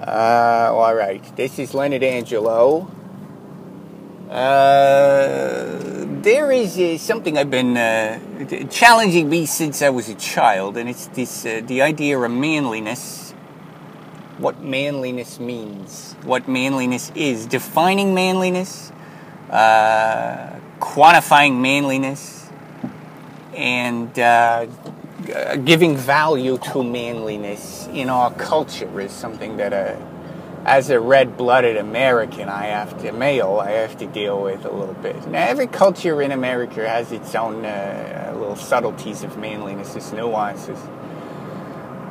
Uh, all right. This is Leonard Angelo. Uh, there is uh, something I've been uh, challenging me since I was a child, and it's this uh, the idea of manliness. What manliness means, what manliness is, defining manliness, uh, quantifying manliness, and uh, uh, giving value to manliness in our culture is something that, uh, as a red-blooded American, I have to male, I have to deal with a little bit. Now, every culture in America has its own uh, little subtleties of manliness, its nuances.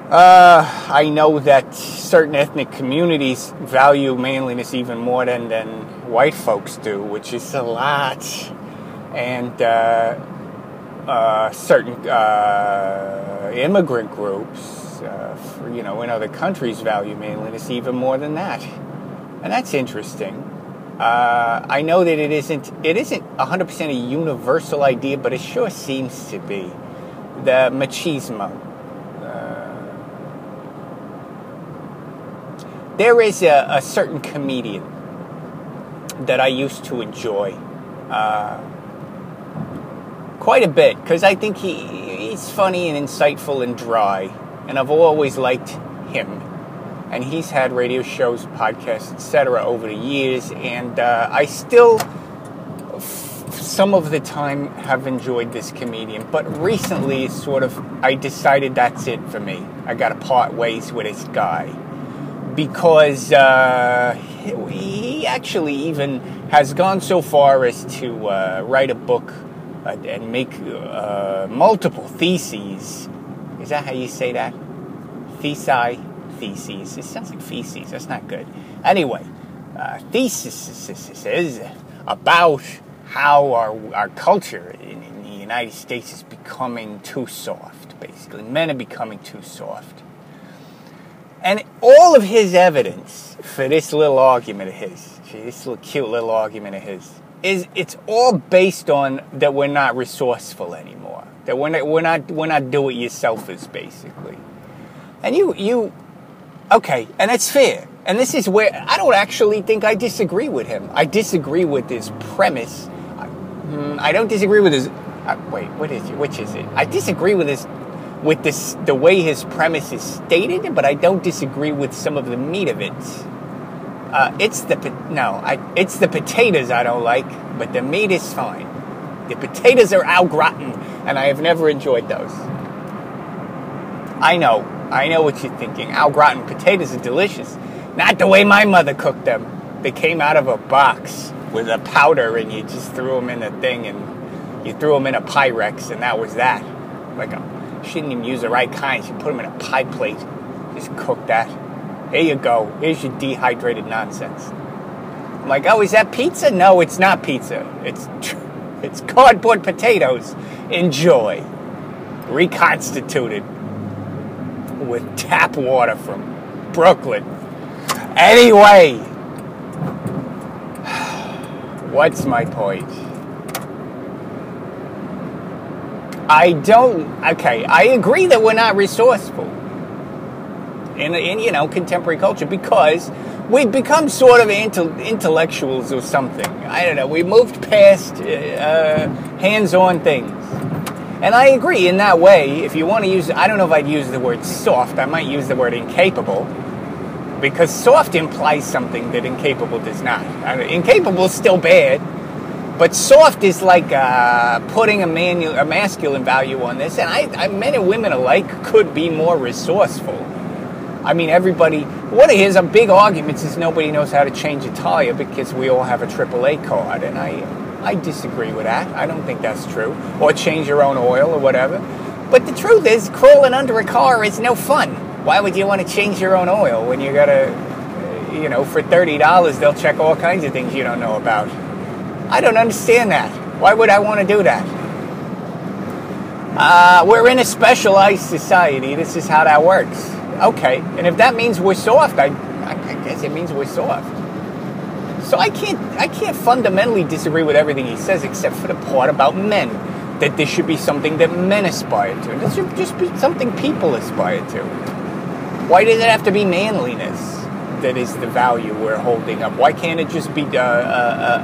Uh, I know that certain ethnic communities value manliness even more than, than white folks do, which is a lot. And uh, uh, certain uh, immigrant groups, uh, for, you know, in other countries value manliness even more than that, and that's interesting. Uh, I know that it isn't it isn't 100% a universal idea, but it sure seems to be the machismo. there is a, a, certain comedian that I used to enjoy. Uh, quite a bit because I think he he's funny and insightful and dry, and I've always liked him. And he's had radio shows, podcasts, etc. over the years, and uh, I still, some of the time, have enjoyed this comedian. But recently, sort of, I decided that's it for me. I got to part ways with this guy because uh, he actually even has gone so far as to uh, write a book and make uh, multiple theses. Is that how you say that? Thesi, theses. It sounds like feces. That's not good. Anyway, uh, theses about how our, our culture in, in the United States is becoming too soft, basically. Men are becoming too soft. And all of his evidence for this little argument of his, this little cute little argument of his, is it's all based on that we're not resourceful anymore. That we're not we're not we're not do it yourselfers basically. And you you okay, and that's fair. And this is where I don't actually think I disagree with him. I disagree with his premise. I, hmm, I don't disagree with his. Uh, wait, what is it? Which is it? I disagree with his with this the way his premise is stated, but I don't disagree with some of the meat of it. Uh, it's the no, I, it's the potatoes I don't like, but the meat is fine. The potatoes are au gratin, and I have never enjoyed those. I know, I know what you're thinking. Au gratin potatoes are delicious, not the way my mother cooked them. They came out of a box with a powder, and you just threw them in a thing, and you threw them in a Pyrex, and that was that. Like a, she didn't even use the right kind. She put them in a pie plate, just cooked that. Here you go. Here's your dehydrated nonsense. I'm like, oh, is that pizza? No, it's not pizza. It's it's cardboard potatoes. Enjoy. Reconstituted with tap water from Brooklyn. Anyway, what's my point? I don't. Okay, I agree that we're not resourceful in, in you know contemporary culture because we've become sort of intellectuals or something. I don't know. We moved past uh, hands-on things, and I agree in that way. If you want to use, I don't know if I'd use the word soft. I might use the word incapable because soft implies something that incapable does not. I mean, incapable is still bad. But soft is like uh, putting a, manu- a masculine value on this, and I, I, men and women alike could be more resourceful I mean, everybody, one of his big arguments is nobody knows how to change a tire because we all have a AAA card. And I, I disagree with that. I don't think that's true. Or change your own oil or whatever. But the truth is, crawling under a car is no fun. Why would you want to change your own oil when you got to, you know, for $30, they'll check all kinds of things you don't know about? I don't understand that. Why would I want to do that? Uh, we're in a specialized society. This is how that works. Okay, and if that means we're soft, I, I guess it means we're soft. So I can't, I can't fundamentally disagree with everything he says, except for the part about men. That this should be something that men aspire to. This should just be something people aspire to. Why does it have to be manliness? that is the value we're holding up? Why can't it just be a, a,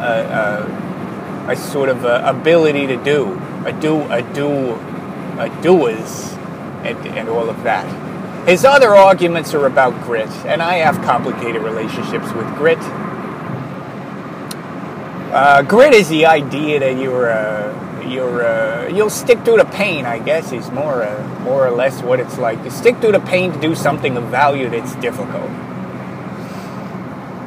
a, a sort of uh, ability to do, a do, a do, a doers, and, and all of that? His other arguments are about grit, and I have complicated relationships with grit. Uh, grit is the idea that you're uh, you're uh, you'll stick through the pain. I guess is more uh, more or less what it's like to stick through the pain to do something of value that's difficult,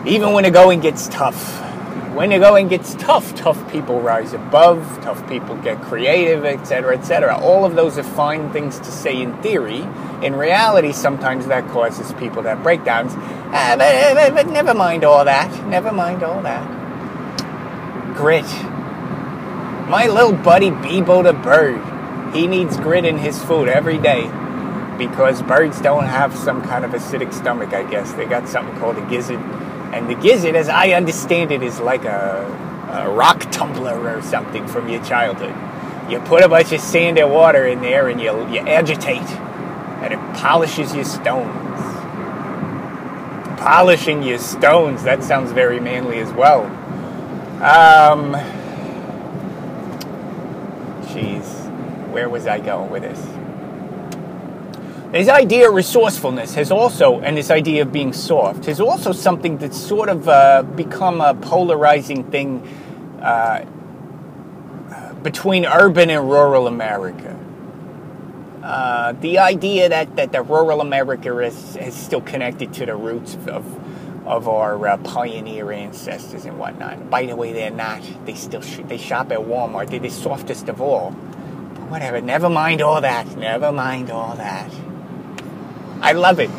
even when the going gets tough. When the going gets tough, tough people rise above. Tough people get creative, etc., etc. All of those are fine things to say in theory. In reality, sometimes that causes people to have breakdowns. Uh, but, but, but never mind all that. Never mind all that grit. My little buddy Bebo the bird, he needs grit in his food every day because birds don't have some kind of acidic stomach, I guess. They got something called a gizzard. And the gizzard, as I understand it, is like a, a rock tumbler or something from your childhood. You put a bunch of sand and water in there and you, you agitate, and it polishes your stones. Polishing your stones, that sounds very manly as well. Um, jeez, where was I going with this? This idea of resourcefulness has also, and this idea of being soft, has also something that's sort of uh, become a polarizing thing uh, between urban and rural America. Uh, the idea that, that the rural America is, is still connected to the roots of, of our uh, pioneer ancestors and whatnot. By the way, they're not. They still sh- they shop at Walmart. They're the softest of all. But whatever. Never mind all that. Never mind all that. I love it.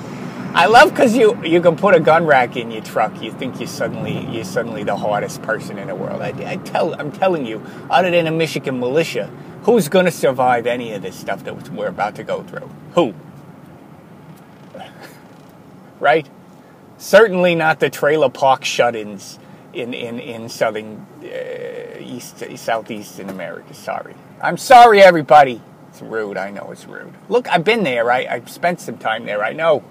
I love because you you can put a gun rack in your truck. You think you suddenly you're suddenly the hardest person in the world. I, I tell I'm telling you, other than a Michigan militia, who's going to survive any of this stuff that we're about to go through? Who? right? Certainly not the trailer park shut-ins in, in, in southern, uh, east, southeastern America. Sorry. I'm sorry, everybody. It's rude. I know it's rude. Look, I've been there. I, I've spent some time there. I know.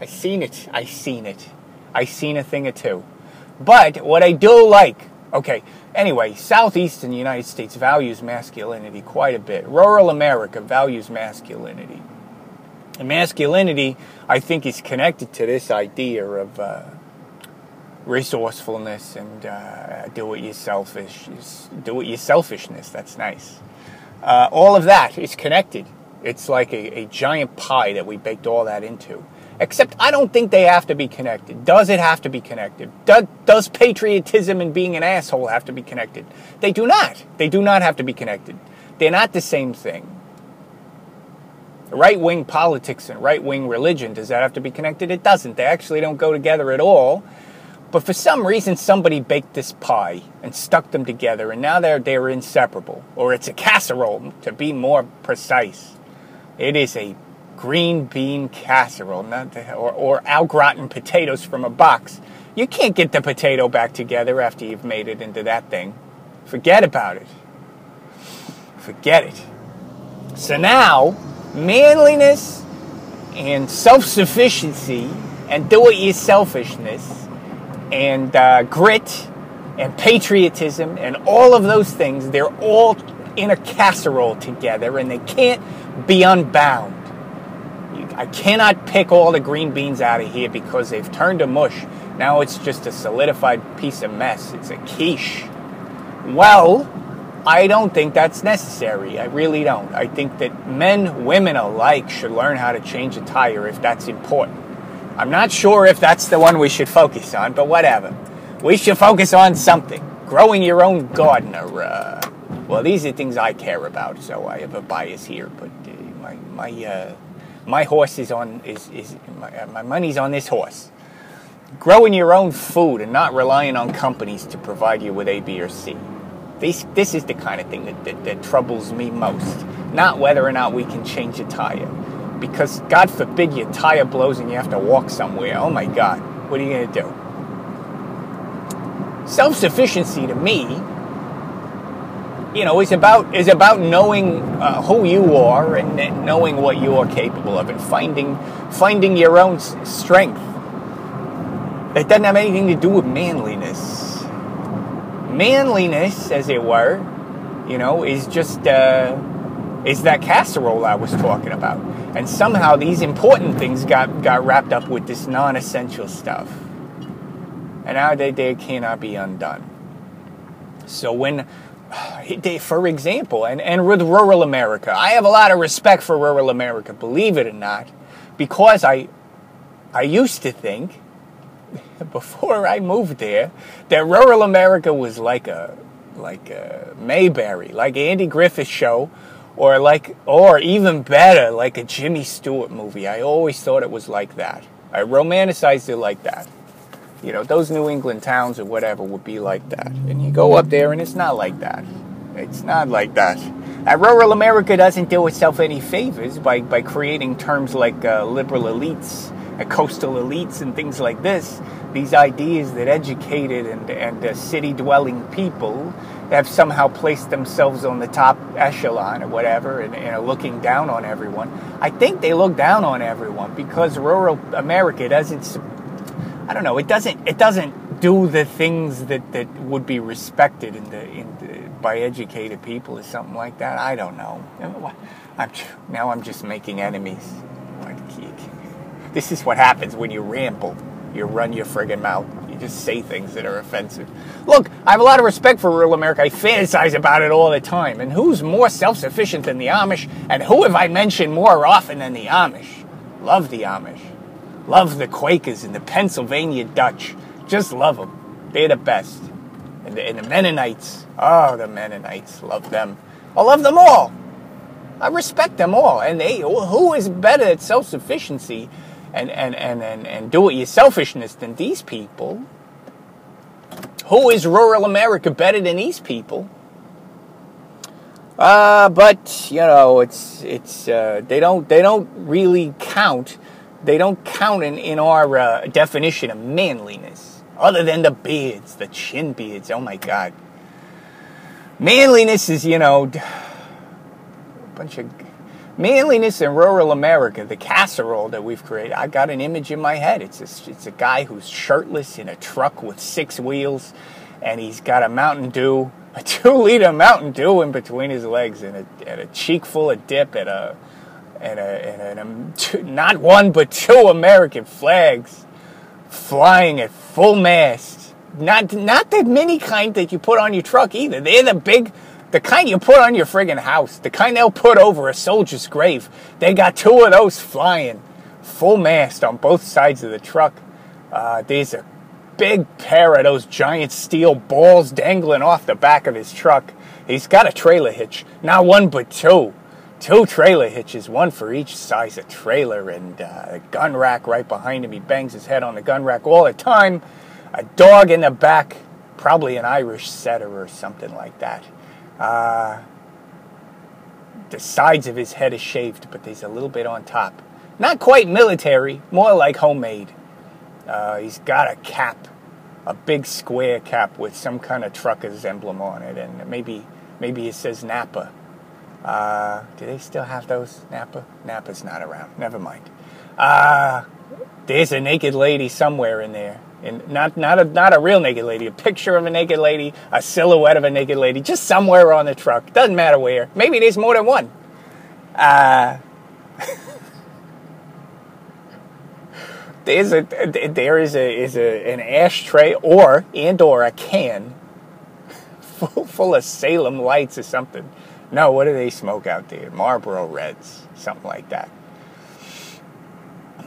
I seen it. I seen it. I seen a thing or two. But what I do like, okay, anyway, southeastern United States values masculinity quite a bit. Rural America values masculinity. And masculinity, I think, is connected to this idea of uh, resourcefulness and uh, do it yourselfish, do it your selfishness. That's nice. Uh, all of that is connected. It's like a, a giant pie that we baked all that into. Except I don't think they have to be connected. Does it have to be connected? Do, does patriotism and being an asshole have to be connected? They do not. They do not have to be connected. They're not the same thing right wing politics and right wing religion, does that have to be connected? It doesn't. They actually don't go together at all. But for some reason, somebody baked this pie and stuck them together, and now they're, they're inseparable. Or it's a casserole, to be more precise. It is a green bean casserole, not the, or, or au gratin potatoes from a box. You can't get the potato back together after you've made it into that thing. Forget about it. Forget it. So now, manliness and self sufficiency and do it yourselfishness and uh, grit and patriotism and all of those things, they're all in a casserole together and they can't be unbound. I cannot pick all the green beans out of here because they've turned to mush. Now it's just a solidified piece of mess. It's a quiche. Well, I don't think that's necessary. I really don't. I think that men, women alike should learn how to change a tire if that's important. I'm not sure if that's the one we should focus on, but whatever. We should focus on something. Growing your own garden or, uh, well, these are things I care about, so I have a bias here, but uh, my, my, uh, my horse is on, is, is my, uh, my money's on this horse. Growing your own food and not relying on companies to provide you with A, B, or C. This, this is the kind of thing that, that, that troubles me most. Not whether or not we can change a tire. Because God forbid your tire blows and you have to walk somewhere. Oh my God, what are you going to do? Self sufficiency to me, you know, is about is about knowing uh, who you are and, and knowing what you are capable of and finding finding your own strength It doesn't have anything to do with manliness. Manliness, as it were, you know, is just uh, is that casserole I was talking about. And somehow these important things got, got wrapped up with this non-essential stuff. And now they, they cannot be undone. So when they, for example, and, and with rural America, I have a lot of respect for rural America, believe it or not, because I, I used to think, before I moved there, that rural America was like a, like a Mayberry, like Andy Griffith show, or like, or even better, like a Jimmy Stewart movie. I always thought it was like that. I romanticized it like that. You know, those New England towns or whatever would be like that. And you go up there and it's not like that. It's not like that. And rural America doesn't do itself any favors by, by creating terms like uh, liberal elites, coastal elites, and things like this. These ideas that educated and, and uh, city dwelling people have somehow placed themselves on the top echelon or whatever and, and, are looking down on everyone. I think they look down on everyone because rural America doesn't I don't know, it doesn't it doesn't do the things that, that would be respected in the, in the, by educated people or something like that. I don't know. I'm, now I'm just making enemies. This is what happens when you ramble. You run your friggin' mouth. You just say things that are offensive. Look, I have a lot of respect for rural America. I fantasize about it all the time. And who's more self sufficient than the Amish? And who have I mentioned more often than the Amish? Love the Amish. Love the Quakers and the Pennsylvania Dutch. Just love them. They're the best. And the, and the Mennonites. Oh, the Mennonites. Love them. I love them all. I respect them all. And they, who is better at self sufficiency and, and, and, and, and do it your selfishness than these people? Who is rural America better than these people? Uh, but you know, it's it's uh, they don't they don't really count. They don't count in in our uh, definition of manliness, other than the beards, the chin beards. Oh my God, manliness is you know a bunch of Manliness in rural America, the casserole that we've created, I got an image in my head. It's a, it's a guy who's shirtless in a truck with six wheels, and he's got a Mountain Dew, a two liter Mountain Dew in between his legs, and a, and a cheek full of dip, and a, and a, and a, and a not one but two American flags flying at full mast. Not, not the mini kind that you put on your truck either. They're the big the kind you put on your friggin' house, the kind they'll put over a soldier's grave. They got two of those flying, full mast on both sides of the truck. Uh, there's a big pair of those giant steel balls dangling off the back of his truck. He's got a trailer hitch, not one but two. Two trailer hitches, one for each size of trailer, and uh, a gun rack right behind him. He bangs his head on the gun rack all the time. A dog in the back, probably an Irish setter or something like that. Uh, the sides of his head is shaved, but there's a little bit on top. Not quite military, more like homemade. Uh, he's got a cap, a big square cap with some kind of trucker's emblem on it, and maybe maybe it says Napa. Uh, do they still have those Napa? Napa's not around. Never mind. Uh, there's a naked lady somewhere in there and not not a not a real naked lady, a picture of a naked lady, a silhouette of a naked lady, just somewhere on the truck. Doesn't matter where. Maybe there's more than one. Uh, there's a there is a is a an ashtray or and or a can full full of Salem lights or something. No, what do they smoke out there? Marlboro Reds, something like that.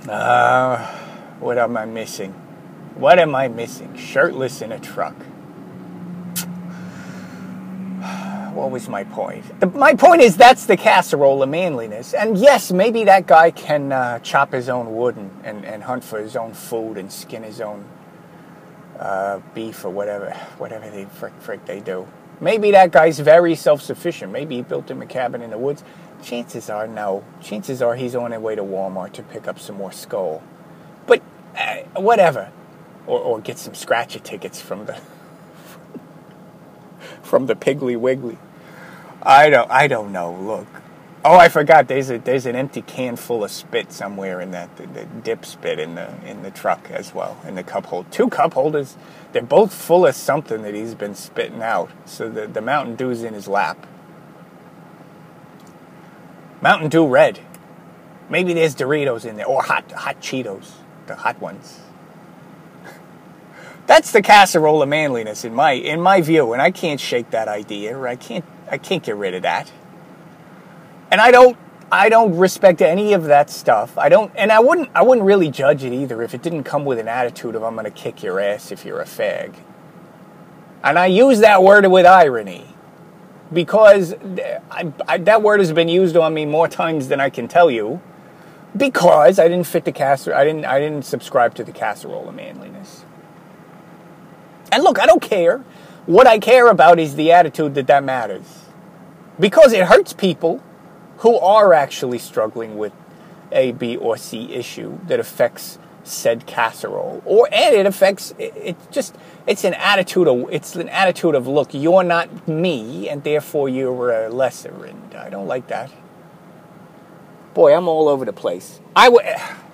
Uh, what am I missing? What am I missing? Shirtless in a truck. What was my point? The, my point is that's the casserole of manliness. And yes, maybe that guy can uh, chop his own wood and, and, and, hunt for his own food and skin his own uh, beef or whatever, whatever they frick, frick they do. Maybe that guy's very self-sufficient. Maybe he built him a cabin in the woods. Chances are, no. Chances are he's on his way to Walmart to pick up some more Skoal. But uh, whatever or, or get some scratcher tickets from the from the Piggly Wiggly. I don't I don't know. Look, Oh, I forgot. There's a there's an empty can full of spit somewhere in that the, the dip spit in the in the truck as well in the cup hold. Two cup holders. They're both full of something that he's been spitting out. So the the Mountain Dew's in his lap. Mountain Dew red. Maybe there's Doritos in there or hot hot Cheetos, the hot ones. That's the casserole of manliness in my in my view, and I can't shake that idea. Or I can't I can't get rid of that. And I don't I don't respect any of that stuff. I don't and I wouldn't I wouldn't really judge it either if it didn't come with an attitude of I'm going to kick your ass if you're a fag. And I use that word with irony because I, I, that word has been used on me more times than I can tell you because I didn't fit the casserole I didn't I didn't subscribe to the casserole of manliness. And look, I don't care. What I care about is the attitude that that matters. Because it hurts people who are actually struggling with a B or C issue that affects said casserole or and it affects it, it's just it's an attitude of it's an attitude of look you're not me and therefore you're a lesser and I don't like that boy I'm all over the place I would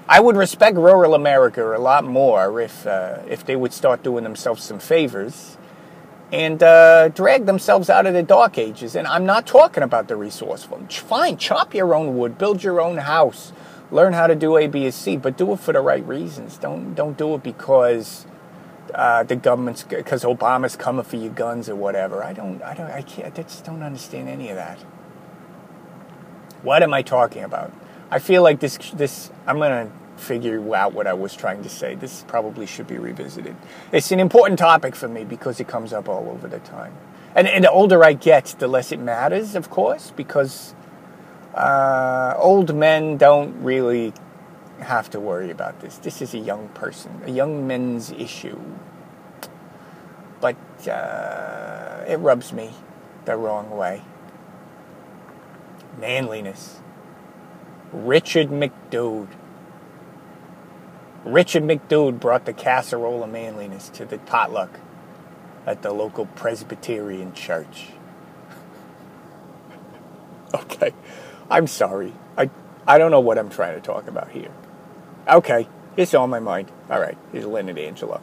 I would respect rural America a lot more if uh, if they would start doing themselves some favors and uh, drag themselves out of the dark ages. And I'm not talking about the resourceful. Fine, chop your own wood, build your own house, learn how to do A, B, and C, but do it for the right reasons. Don't don't do it because uh, the government's because Obama's coming for your guns or whatever. I don't I don't I can't I just don't understand any of that. What am I talking about? I feel like this this I'm gonna figure out what I was trying to say. This probably should be revisited. It's an important topic for me because it comes up all over the time. And, and the older I get, the less it matters, of course, because uh, old men don't really have to worry about this. This is a young person, a young men's issue. But uh, it rubs me the wrong way. Manliness. Richard McDood. Richard McDood brought the casserole of manliness to the potluck at the local Presbyterian church. okay, I'm sorry. I, I don't know what I'm trying to talk about here. Okay, it's on my mind. All right, here's Lynn and Angelo.